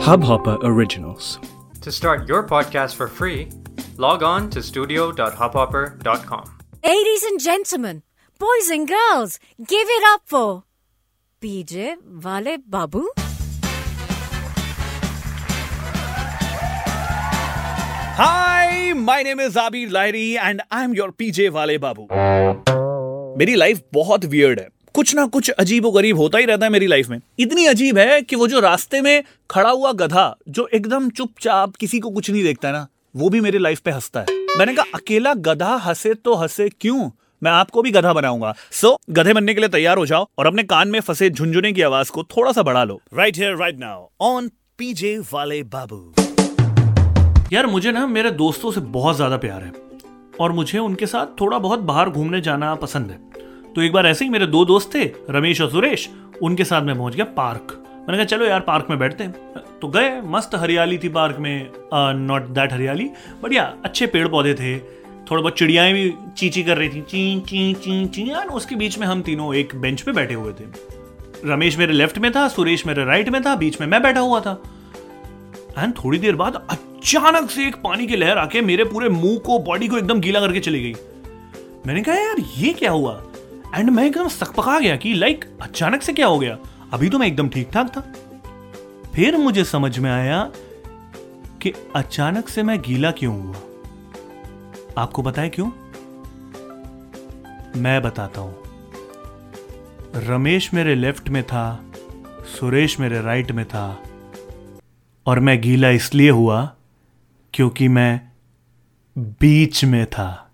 Hubhopper Originals. To start your podcast for free, log on to studio.hubhopper.com. Ladies and gentlemen, boys and girls, give it up for PJ Wale Babu. Hi, my name is Abir Lahiri and I'm your PJ वाले बाबू मेरी life बहुत weird है कुछ ना कुछ अजीब गरीब होता ही रहता है मेरी लाइफ में। इतनी अजीब है कि वो जो रास्ते में खड़ा हुआ गधा जो एकदम चुपचाप किसी को कुछ नहीं देखता ना वो भी मेरी लाइफ पे हंसता है। मैंने कहा अकेला गधा हंसे तो हंसे क्यों? मैं आपको भी गधा बनाऊँगा। सो so, गधे बनने के लिए तैयार हो जाओ और अपने कान में फंसे झुंझुने की आवाज़ को थोड़ा सा बढ़ा लो। Right here right now on PJ वाले बाबू। यार मुझे ना मेरे दोस्तों से बहुत ज़्यादा प्यार है और मुझे उनके साथ थोड़ा बहुत बाहर घूमने जाना पसंद है। तो एक बार ऐसे ही मेरे दो दोस्त थे, रमेश और सुरेश, उनके साथ मैं पहुँच गया पार्क। मैंने कहा, चलो यार, पार्क में बैठते हैं। तो गए, मस्त हरियाली थी पार्क में। नॉट दैट हरियाली बढ़िया अच्छे पेड़ पौधे थे। थोड़ा बहुत चिड़ियाएँ भी चींची कर रही थी, ची ची ची ची यार उसके बीच में हम तीनों एक बेंच पे बैठे हुए थे। रमेश मेरे लेफ़्ट में था, सुरेश मेरे राइट में था, बीच में मैं बैठा हुआ था। एंड थोड़ी देर बाद अचानक से एक पानी की लहर आके मेरे पूरे मुँह को बॉडी को एकदम गीला करके चली गई। मैंने कहा, यार, ये क्या हुआ? एंड मैं एकदम सकपका गया कि लाइक अचानक से क्या हो गया? अभी तो मैं एकदम ठीक ठाक था। फिर मुझे समझ में आया कि अचानक से मैं गीला क्यों हुआ? आपको है क्यों? मैं बताता हूँ। रमेश मेरे लेफ़्ट में था, सुरेश मेरे राइट में था, और मैं गीला इसलिए हुआ क्योंकि मैं बीच में था।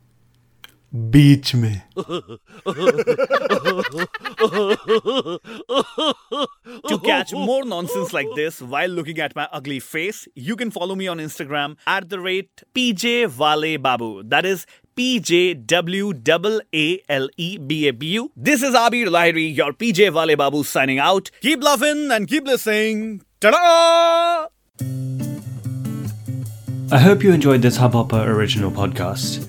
बीच में to catch more nonsense like this while looking at my ugly face, you can follow me on Instagram at the rate PJ Wale Babu. That is P J W A L E B A B U. This is Abir Lahiri, your PJ Wale Babu signing out. Keep laughing and keep listening. Ta-da! I hope you enjoyed this Hubhopper original podcast.